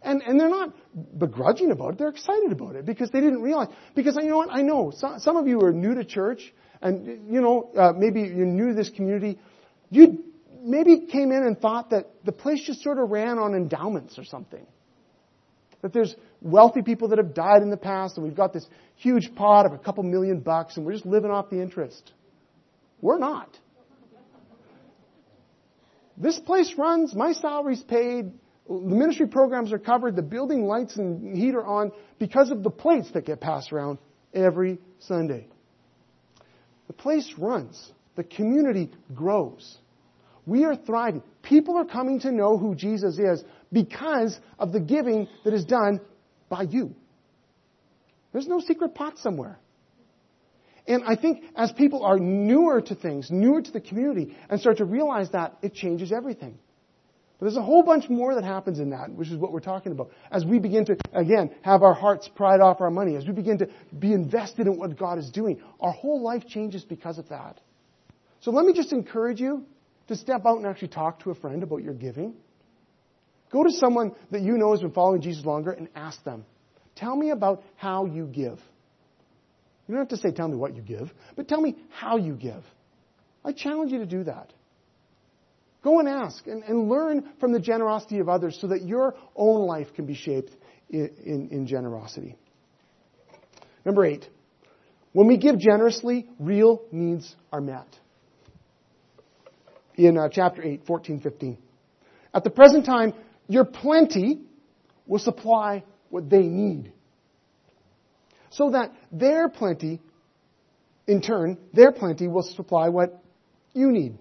And, and they're not begrudging about it. They're excited about it because they didn't realize. Because you know what? I know some, some of you are new to church and, you know, uh, maybe you're new to this community. You maybe came in and thought that the place just sort of ran on endowments or something. That there's wealthy people that have died in the past and we've got this huge pot of a couple million bucks and we're just living off the interest. We're not. This place runs, my salary's paid, the ministry programs are covered, the building lights and heat are on because of the plates that get passed around every Sunday. The place runs. The community grows. We are thriving. People are coming to know who Jesus is because of the giving that is done by you. There's no secret pot somewhere. And I think as people are newer to things, newer to the community, and start to realize that, it changes everything. But there's a whole bunch more that happens in that, which is what we're talking about. As we begin to, again, have our hearts pried off our money, as we begin to be invested in what God is doing, our whole life changes because of that. So let me just encourage you to step out and actually talk to a friend about your giving. Go to someone that you know has been following Jesus longer and ask them, Tell me about how you give. You don't have to say, Tell me what you give, but tell me how you give. I challenge you to do that. Go and ask and, and learn from the generosity of others so that your own life can be shaped in, in, in generosity. Number eight, when we give generously, real needs are met in uh, chapter 8, 14, 15. At the present time, your plenty will supply what they need. So that their plenty, in turn, their plenty will supply what you need.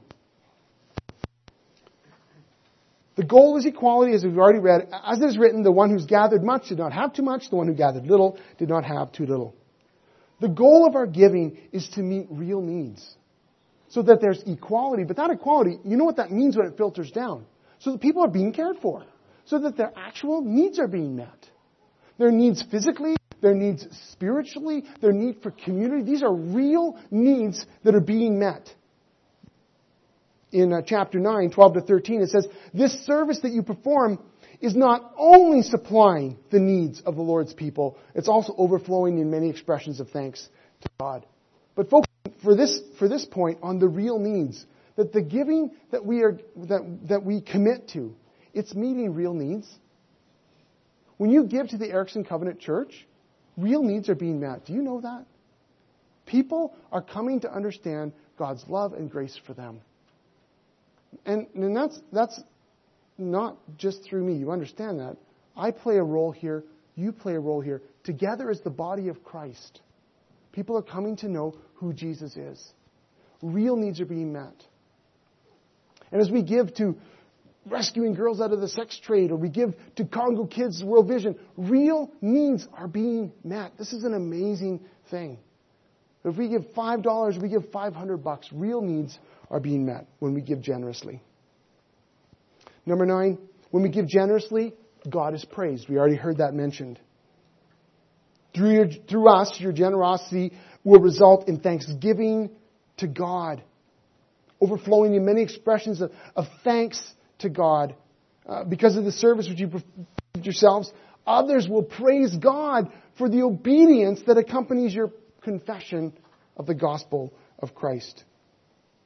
The goal is equality, as we've already read. As it is written, the one who's gathered much did not have too much, the one who gathered little did not have too little. The goal of our giving is to meet real needs so that there's equality. But that equality, you know what that means when it filters down. So that people are being cared for. So that their actual needs are being met. Their needs physically, their needs spiritually, their need for community. These are real needs that are being met. In uh, chapter 9, 12 to 13, it says, This service that you perform is not only supplying the needs of the Lord's people, it's also overflowing in many expressions of thanks to God. But folks, for this, for this point on the real needs. That the giving that we, are, that, that we commit to, it's meeting real needs. When you give to the Erickson Covenant Church, real needs are being met. Do you know that? People are coming to understand God's love and grace for them. And, and that's, that's not just through me. You understand that. I play a role here. You play a role here. Together as the body of Christ. People are coming to know who Jesus is. Real needs are being met. And as we give to rescuing girls out of the sex trade, or we give to Congo Kids World Vision, real needs are being met. This is an amazing thing. If we give $5, we give 500 bucks. Real needs are being met when we give generously. Number nine, when we give generously, God is praised. We already heard that mentioned. Through, your, through us, your generosity will result in thanksgiving to God, overflowing in many expressions of, of thanks to God. Uh, because of the service which you performed yourselves, others will praise God for the obedience that accompanies your confession of the gospel of Christ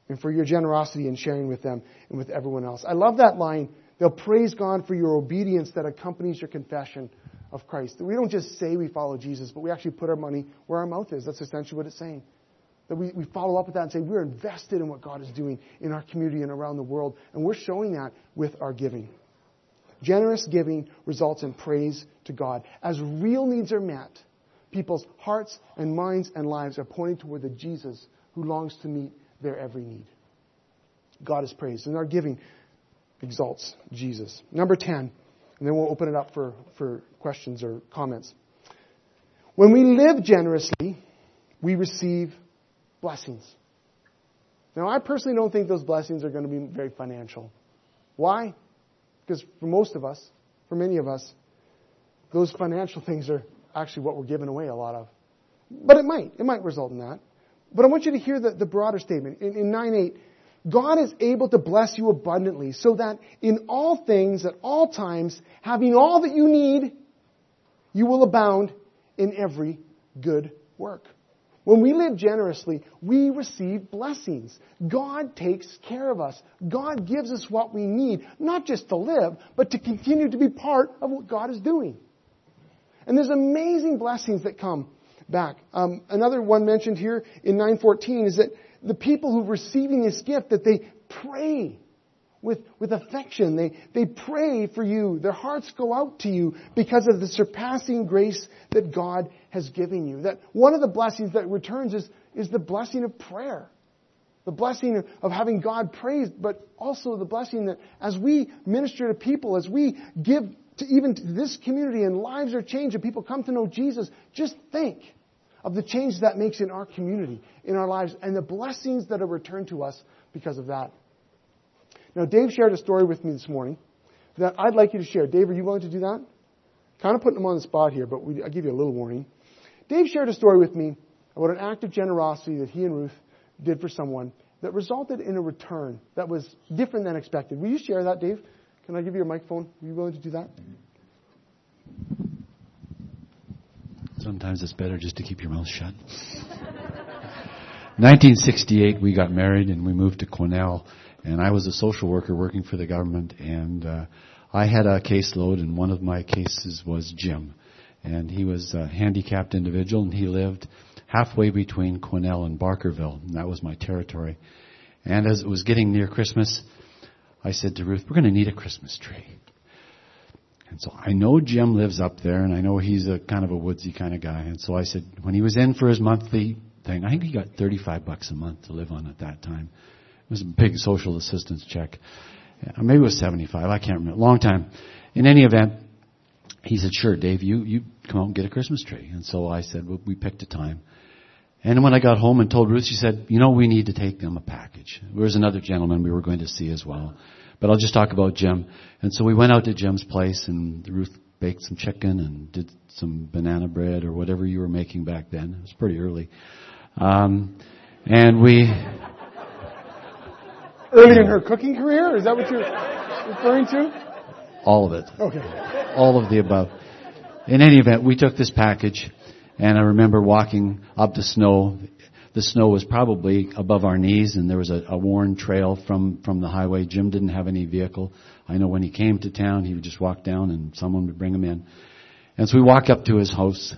and for your generosity in sharing with them and with everyone else. I love that line. They'll praise God for your obedience that accompanies your confession of Christ. That we don't just say we follow Jesus, but we actually put our money where our mouth is. That's essentially what it's saying. That we, we follow up with that and say we're invested in what God is doing in our community and around the world, and we're showing that with our giving. Generous giving results in praise to God. As real needs are met, people's hearts and minds and lives are pointing toward the Jesus who longs to meet their every need. God is praised, and our giving exalts Jesus. Number 10. And then we'll open it up for, for questions or comments. When we live generously, we receive blessings. Now, I personally don't think those blessings are going to be very financial. Why? Because for most of us, for many of us, those financial things are actually what we're giving away a lot of. But it might. It might result in that. But I want you to hear the, the broader statement. In, in 9 8, God is able to bless you abundantly so that in all things, at all times, having all that you need, you will abound in every good work. When we live generously, we receive blessings. God takes care of us. God gives us what we need, not just to live, but to continue to be part of what God is doing. And there's amazing blessings that come back. Um, another one mentioned here in 914 is that the people who are receiving this gift, that they pray with, with affection. They, they pray for you. Their hearts go out to you because of the surpassing grace that God has given you. That one of the blessings that returns is, is the blessing of prayer. The blessing of having God praised, but also the blessing that as we minister to people, as we give to even to this community and lives are changed and people come to know Jesus, just think of the change that makes in our community, in our lives, and the blessings that are returned to us because of that. Now, Dave shared a story with me this morning that I'd like you to share. Dave, are you willing to do that? Kind of putting him on the spot here, but we, I'll give you a little warning. Dave shared a story with me about an act of generosity that he and Ruth did for someone that resulted in a return that was different than expected. Will you share that, Dave? Can I give you your microphone? Are you willing to do that? Sometimes it's better just to keep your mouth shut. 1968, we got married and we moved to Quesnel and I was a social worker working for the government, and uh, I had a caseload, and one of my cases was Jim, and he was a handicapped individual, and he lived halfway between Quesnel and Barkerville, and that was my territory. And as it was getting near Christmas, I said to Ruth, "We're going to need a Christmas tree." And so I know Jim lives up there, and I know he's a kind of a woodsy kind of guy. And so I said, when he was in for his monthly thing, I think he got 35 bucks a month to live on at that time It was a big social assistance check. Maybe it was 75. I can't remember. Long time. In any event, he said, sure, Dave, you, you come out and get a Christmas tree. And so I said, well, we picked a time. And when I got home and told Ruth, she said, you know, we need to take them a package. There was another gentleman we were going to see as well. But I'll just talk about Jim. And so we went out to Jim's place and Ruth baked some chicken and did some banana bread or whatever you were making back then. It was pretty early. Um, and we, early in her cooking career? Is that what you're referring to? All of it. Okay. All of the above. In any event, we took this package, and I remember walking up the snow. The snow was probably above our knees, and there was a, a worn trail from, from the highway. Jim didn't have any vehicle. I know when he came to town, he would just walk down, and someone would bring him in. And so we walked up to his house.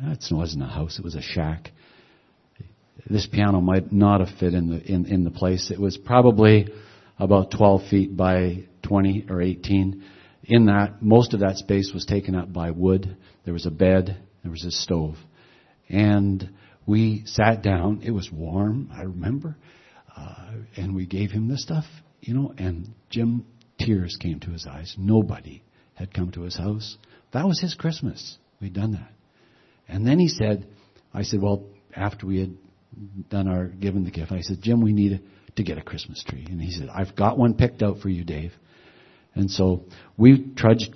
It wasn't a house; it was a shack this piano might not have fit in the in, in the place. It was probably about 12 feet by 20 or 18. In that, most of that space was taken up by wood. There was a bed. There was a stove, and we sat down. It was warm, I remember, uh, and we gave him the stuff, you know. And Jim, tears came to his eyes. Nobody had come to his house. That was his Christmas. We'd done that, and then he said, "I said, well." After we had done our given the gift. I said, Jim, we need to get a Christmas tree. And he said, I've got one picked out for you, Dave. And so we trudged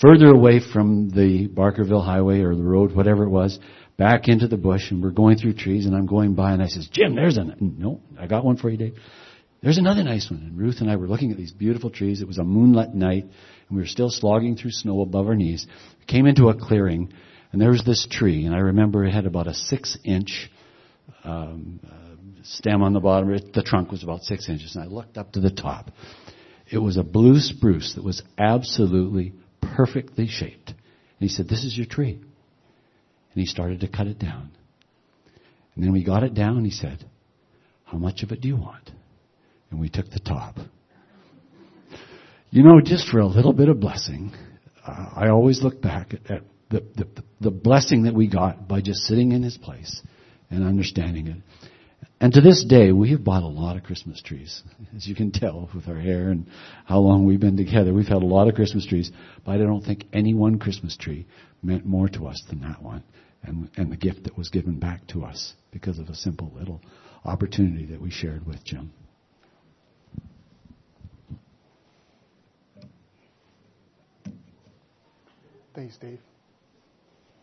further away from the Barkerville Highway or the road, whatever it was, back into the bush, and we're going through trees, and I'm going by, and I says, Jim, there's a no, I got one for you, Dave. There's another nice one. And Ruth and I were looking at these beautiful trees. It was a moonlit night, and we were still slogging through snow above our knees. We came into a clearing, and there was this tree, and I remember it had about a six inch um, uh, stem on the bottom. The trunk was about six inches, and I looked up to the top. It was a blue spruce that was absolutely perfectly shaped. And he said, This is your tree. And he started to cut it down. And then we got it down, he said, How much of it do you want? And we took the top. You know, just for a little bit of blessing, uh, I always look back at, at the, the, the blessing that we got by just sitting in his place and understanding it. And to this day, we have bought a lot of Christmas trees. As you can tell with our hair and how long we've been together, we've had a lot of Christmas trees. But I don't think any one Christmas tree meant more to us than that one and, and the gift that was given back to us because of a simple little opportunity that we shared with Jim. Thanks, Dave.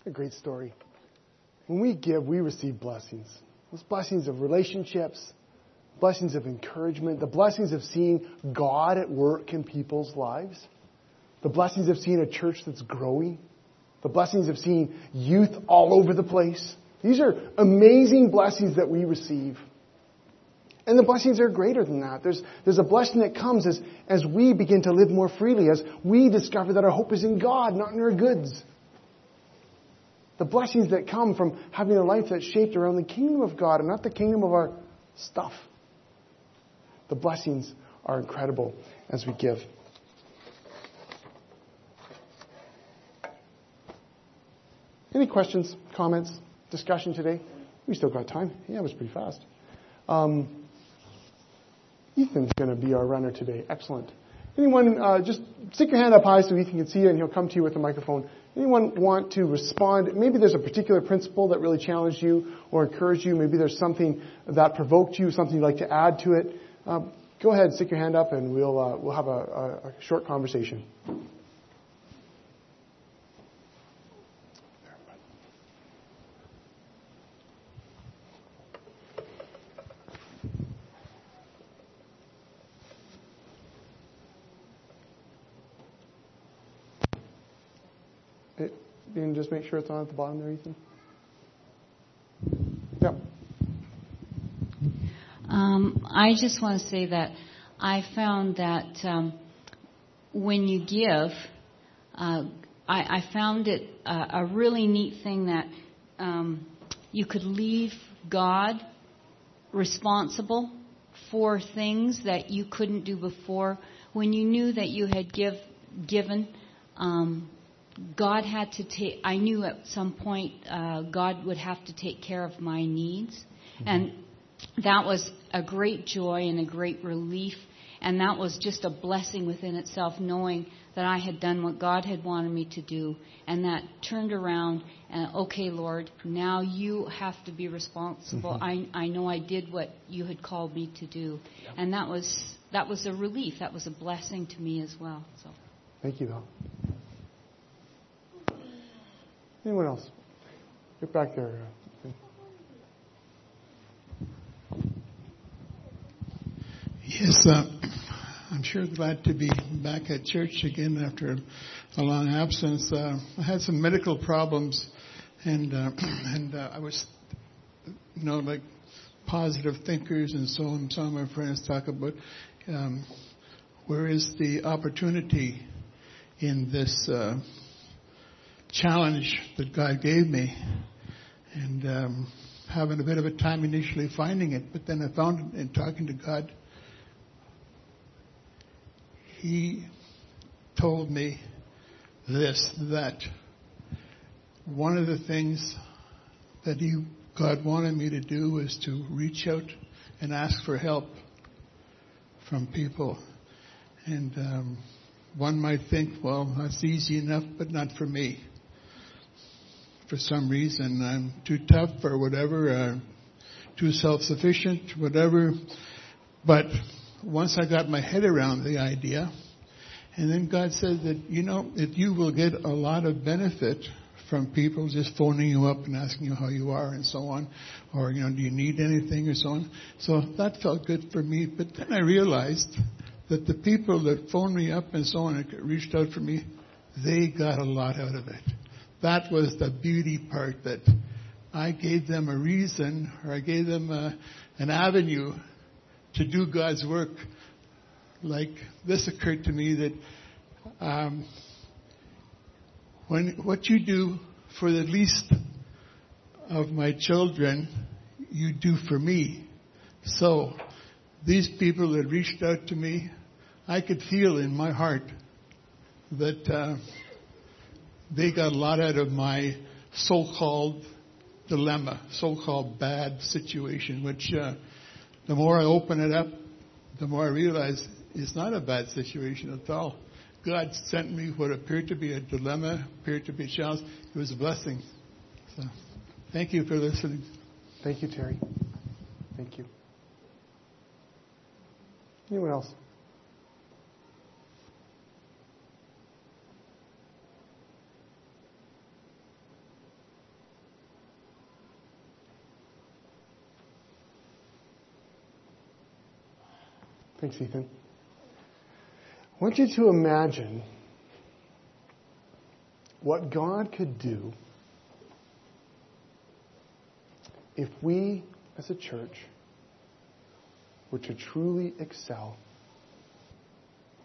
A great story. When we give, we receive blessings. Those blessings of relationships, blessings of encouragement, the blessings of seeing God at work in people's lives, the blessings of seeing a church that's growing, the blessings of seeing youth all over the place. These are amazing blessings that we receive. And the blessings are greater than that. There's, there's a blessing that comes as, as we begin to live more freely, as we discover that our hope is in God, not in our goods. The blessings that come from having a life that's shaped around the kingdom of God and not the kingdom of our stuff. The blessings are incredible as we give. Any questions, comments, discussion today? We still got time. Yeah, it was pretty fast. Um, Ethan's going to be our runner today. Excellent. Anyone, uh, just stick your hand up high so Ethan can see you and he'll come to you with a microphone. Anyone want to respond? Maybe there's a particular principle that really challenged you or encouraged you. Maybe there's something that provoked you, something you'd like to add to it. Uh, go ahead, stick your hand up, and we'll uh, we'll have a, a, a short conversation. You can just make sure it's on at the bottom there, Ethan. Yeah. Um, I just want to say that I found that um, when you give, uh, I, I, found it uh, a really neat thing that um, you could leave God responsible for things that you couldn't do before. When you knew that you had give, given, um, God had to take, I knew at some point uh, God would have to take care of my needs. Mm-hmm. And that was a great joy and a great relief. And that was just a blessing within itself, knowing that I had done what God had wanted me to do. And that turned around and, okay, Lord, now you have to be responsible. Mm-hmm. I, I know I did what you had called me to do. And that was, that was a relief. That was a blessing to me as well. So. Thank you, Bill. Anyone else? Get back there. Yes, uh, I'm sure glad to be back at church again after a long absence. Uh, I had some medical problems, and uh, and uh, I was, you know, like positive thinkers, and so on. Some of my friends talk about um, where is the opportunity in this uh, challenge that God gave me, and um, having a bit of a time initially finding it, but then I found it in talking to God, He told me this that one of the things that He God wanted me to do was to reach out and ask for help from people, and um, one might think, well, that's easy enough, but not for me for some reason. I'm too tough or whatever, uh, too self-sufficient, whatever. But once I got my head around the idea, and then God said that, you know, that you will get a lot of benefit from people just phoning you up and asking you how you are and so on, or, you know, do you need anything or so on. So that felt good for me. But then I realized that the people that phoned me up and so on and reached out for me, they got a lot out of it that was the beauty part that I gave them a reason or I gave them a, an avenue to do God's work. Like this occurred to me that um, when what you do for the least of my children, you do for me. So these people that reached out to me, I could feel in my heart that. Uh, they got a lot out of my so-called dilemma, so-called bad situation, which uh, the more I open it up, the more I realize it's not a bad situation at all. God sent me what appeared to be a dilemma, appeared to be a challenge. It was a blessing. So, thank you for listening. Thank you, Terry. Thank you. Anyone else? Thanks, Ethan. I want you to imagine what God could do if we, as a church, were to truly excel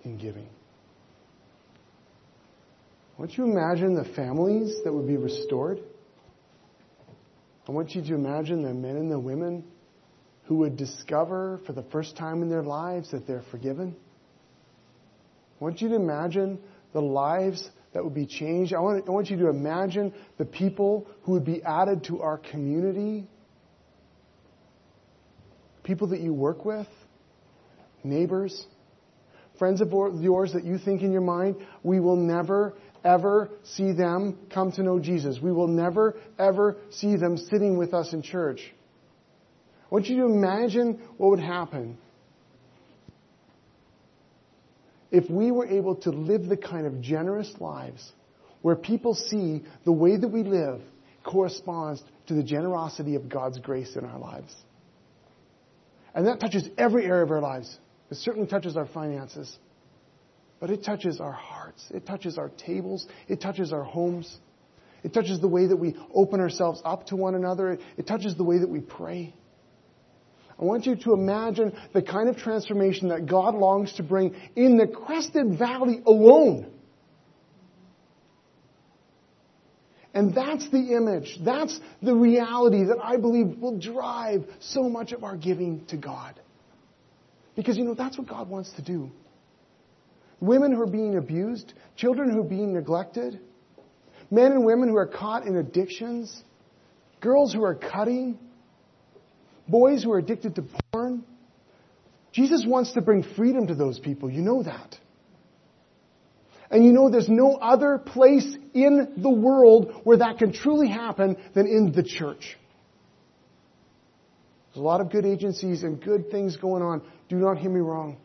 in giving. I want you to imagine the families that would be restored. I want you to imagine the men and the women who would discover for the first time in their lives that they're forgiven. I want you to imagine the lives that would be changed. I want, I want you to imagine the people who would be added to our community. People that you work with, neighbors, friends of yours that you think in your mind, we will never, ever see them come to know Jesus. We will never, ever see them sitting with us in church. I want you to imagine what would happen if we were able to live the kind of generous lives where people see the way that we live corresponds to the generosity of God's grace in our lives. And that touches every area of our lives. It certainly touches our finances. But it touches our hearts. It touches our tables. It touches our homes. It touches the way that we open ourselves up to one another. It touches the way that we pray. I want you to imagine the kind of transformation that God longs to bring in the Creston Valley alone. And that's the image. That's the reality that I believe will drive so much of our giving to God. Because, you know, that's what God wants to do. Women who are being abused, children who are being neglected, men and women who are caught in addictions, girls who are cutting, boys who are addicted to porn. Jesus wants to bring freedom to those people. You know that. And you know there's no other place in the world where that can truly happen than in the church. There's a lot of good agencies and good things going on. Do not hear me wrong.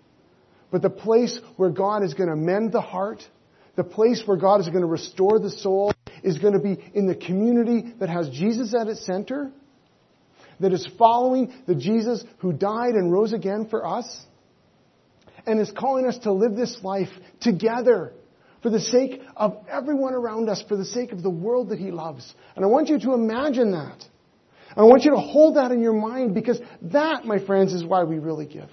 But the place where God is going to mend the heart, the place where God is going to restore the soul, is going to be in the community that has Jesus at its center that is following the Jesus who died and rose again for us and is calling us to live this life together for the sake of everyone around us, for the sake of the world that He loves. And I want you to imagine that. I want you to hold that in your mind because that, my friends, is why we really give.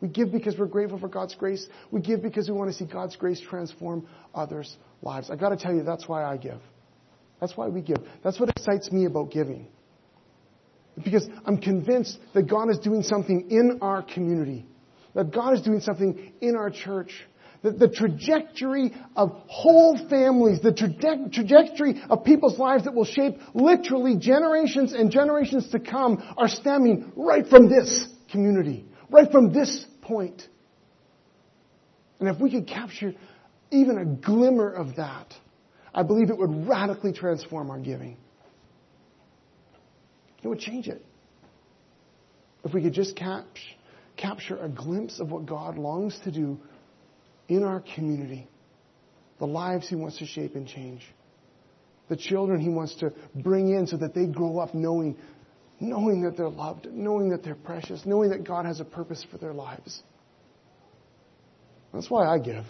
We give because we're grateful for God's grace. We give because we want to see God's grace transform others' lives. I got to tell you, that's why I give. That's why we give. That's what excites me about giving. Because I'm convinced that God is doing something in our community, that God is doing something in our church. That the trajectory of whole families, the traje- trajectory of people's lives that will shape literally generations and generations to come are stemming right from this community, right from this point. And if we could capture even a glimmer of that, I believe it would radically transform our giving. It would change it. If we could just cap- capture a glimpse of what God longs to do in our community, the lives He wants to shape and change, the children He wants to bring in so that they grow up knowing, knowing that they're loved, knowing that they're precious, knowing that God has a purpose for their lives. That's why I give.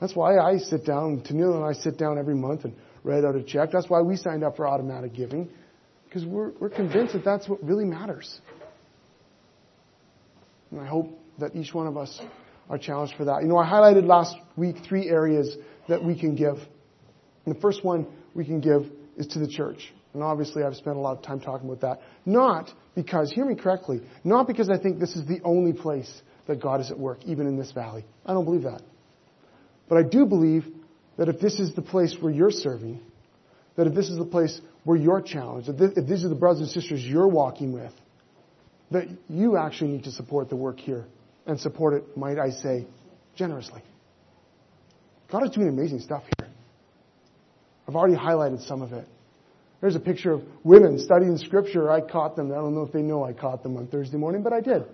That's why I sit down, Tanil and I sit down every month and write out a check. That's why we signed up for automatic giving, because we're, we're convinced that that's what really matters. And I hope that each one of us are challenged for that. You know, I highlighted last week three areas that we can give. And the first one we can give is to the church. And obviously, I've spent a lot of time talking about that. Not because, hear me correctly, not because I think this is the only place that God is at work, even in this valley. I don't believe that. But I do believe that if this is the place where you're serving, that if this is the place where you're challenged, if these are the brothers and sisters you're walking with, that you actually need to support the work here and support it, might I say, generously. God is doing amazing stuff here. I've already highlighted some of it. There's a picture of women studying scripture. I caught them. I don't know if they know I caught them on Thursday morning, but I did.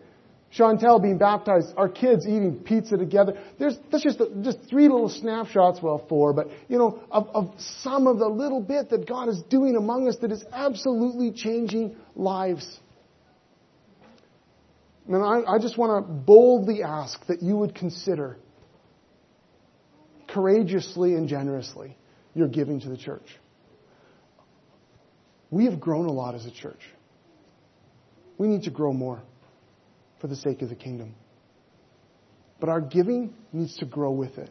Chantel being baptized, our kids eating pizza together. There's that's just just three little snapshots, well four, but you know of, of some of the little bit that God is doing among us that is absolutely changing lives. And I, I just want to boldly ask that you would consider courageously and generously your giving to the church. We have grown a lot as a church. We need to grow more for the sake of the kingdom. But our giving needs to grow with it.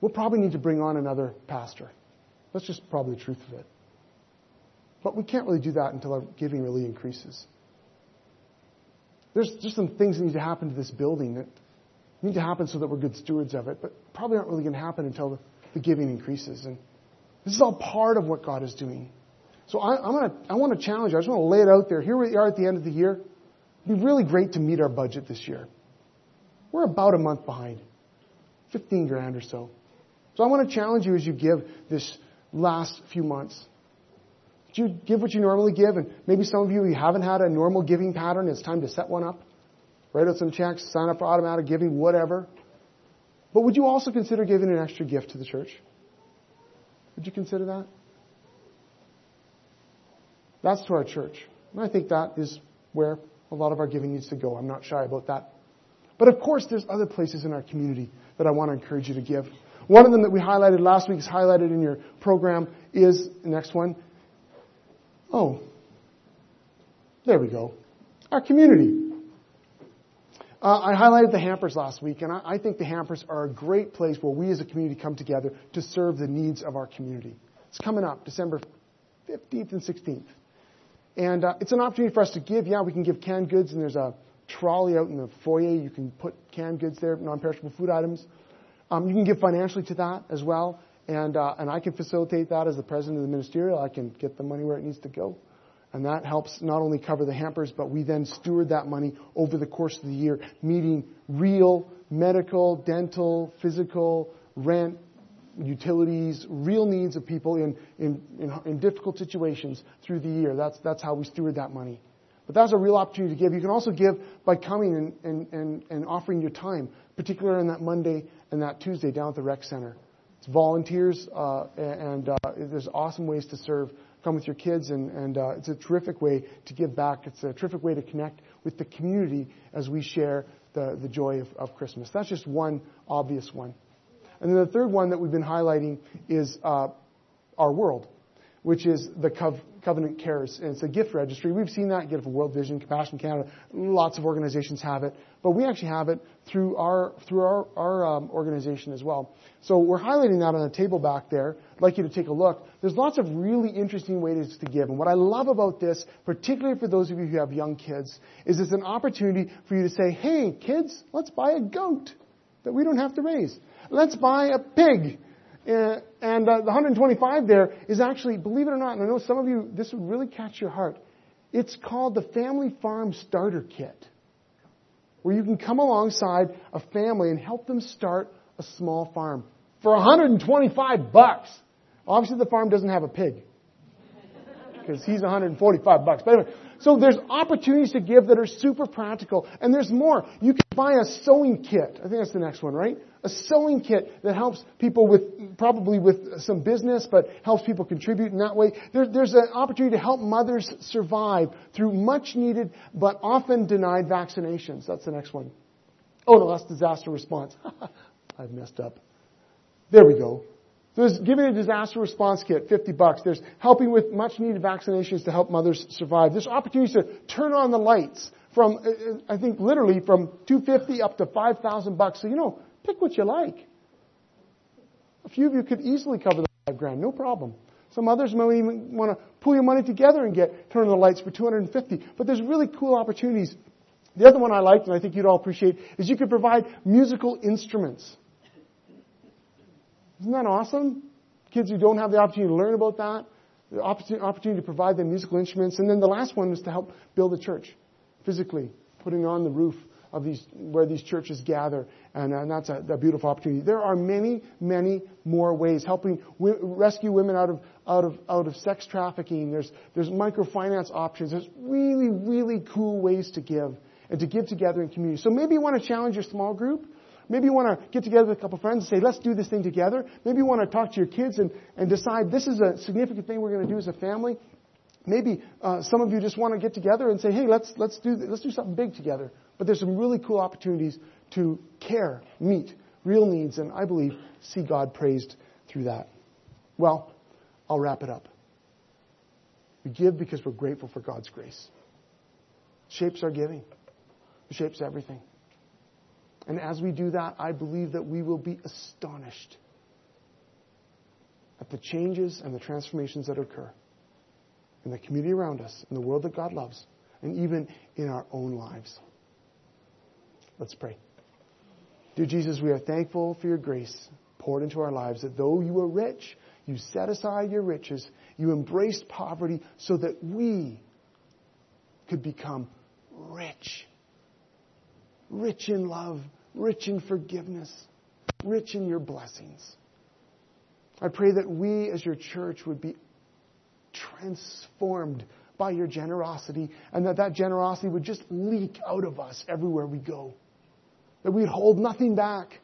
We'll probably need to bring on another pastor. That's just probably the truth of it. But we can't really do that until our giving really increases. There's just some things that need to happen to this building that need to happen so that we're good stewards of it, but probably aren't really going to happen until the, the giving increases. And this is all part of what God is doing. So I, I'm gonna, I want to challenge you. I just want to lay it out there. Here we are at the end of the year. It'd be really great to meet our budget this year. We're about a month behind, 15 grand or so. So I want to challenge you as you give this last few months. Do you give what you normally give? And maybe some of you, you haven't had a normal giving pattern. It's time to set one up. Write out some checks, sign up for automatic giving, whatever. But would you also consider giving an extra gift to the church? Would you consider that? That's to our church. And I think that is where a lot of our giving needs to go. I'm not shy about that. But of course, there's other places in our community that I want to encourage you to give. One of them that we highlighted last week is highlighted in your program is, next one. Oh, there we go. Our community. Uh, I highlighted the hampers last week, and I, I, think the hampers are a great place where we as a community come together to serve the needs of our community. It's coming up December 15th and 16th. And uh, it's an opportunity for us to give. Yeah, we can give canned goods, and there's a trolley out in the foyer. You can put canned goods there, non perishable food items. Um, you can give financially to that as well. And, uh, and I can facilitate that as the president of the ministerial. I can get the money where it needs to go. And that helps not only cover the hampers, but we then steward that money over the course of the year, meeting real medical, dental, physical, rent, utilities, real needs of people in, in, in, in, difficult situations through the year. That's, that's how we steward that money. But that's a real opportunity to give. You can also give by coming and, and, and, and offering your time, particularly on that Monday and that Tuesday down at the rec center. It's volunteers, uh, and uh, there's awesome ways to serve come with your kids, and, and uh, it's a terrific way to give back. It's a terrific way to connect with the community as we share the, the joy of, of Christmas. That's just one obvious one. And then the third one that we've been highlighting is uh, our world, which is the Cov- Covenant Cares. And it's a gift registry. We've seen that, Gift for World Vision, Compassion Canada. Lots of organizations have it. But we actually have it through our, through our, our um, organization as well. So we're highlighting that on the table back there. I'd like you to take a look. There's lots of really interesting ways to give. And what I love about this, particularly for those of you who have young kids, is it's an opportunity for you to say, hey, kids, let's buy a goat that we don't have to raise. Let's buy a pig. Uh, and uh, the 125 there is actually, believe it or not, and I know some of you, this would really catch your heart. It's called the Family Farm Starter Kit, where you can come alongside a family and help them start a small farm for 125 bucks. Obviously, the farm doesn't have a pig because he's 145 bucks. But anyway, so there's opportunities to give that are super practical, and there's more. You can buy a sewing kit. I think that's the next one, right? A sewing kit that helps people with probably with some business, but helps people contribute in that way. There, there's an opportunity to help mothers survive through much needed but often denied vaccinations. That's the next one. Oh no, that's disaster response. I've messed up. There we go. There's giving a disaster response kit, 50 bucks. There's helping with much needed vaccinations to help mothers survive. There's opportunities to turn on the lights from, uh, uh, I think literally from 250 up to 5,000 bucks. So, you know, pick what you like. A few of you could easily cover the five grand, no problem. Some others might even want to pull your money together and get turn on the lights for 250. But there's really cool opportunities. The other one I liked, and I think you'd all appreciate, is you could provide musical instruments. Isn't that awesome? kids who don't have the opportunity to learn about that, the opportunity to provide them musical instruments. And then the last one is to help build a church physically, putting on the roof of these, where these churches gather. And, and that's a, a, beautiful opportunity. There are many, many more ways helping rescue women out of, out of, out of sex trafficking. There's, there's microfinance options. There's really, really cool ways to give and to give together in community. So maybe you want to challenge your small group. Maybe you want to get together with a couple friends and say, let's do this thing together. Maybe you want to talk to your kids and, and decide this is a significant thing we're going to do as a family. Maybe uh, some of you just want to get together and say, hey, let's, let's, do, let's do something big together. But there's some really cool opportunities to care, meet real needs, and I believe see God praised through that. Well, I'll wrap it up. We give because we're grateful for God's grace. Shapes our giving. It shapes everything. And as we do that, I believe that we will be astonished at the changes and the transformations that occur in the community around us, in the world that God loves, and even in our own lives. Let's pray. Dear Jesus, we are thankful for your grace poured into our lives, that though you were rich, you set aside your riches, you embraced poverty so that we could become rich. Rich in love, rich in forgiveness, rich in your blessings. I pray that we as your church would be transformed by your generosity and that that generosity would just leak out of us everywhere we go. That we'd hold nothing back.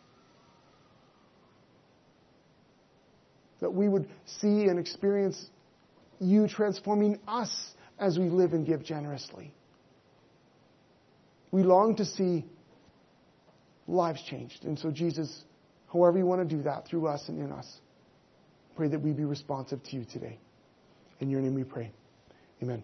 That we would see and experience you transforming us as we live and give generously. We long to see lives changed. And so, Jesus, however you want to do that through us and in us, pray that we be responsive to you today. In your name we pray. Amen.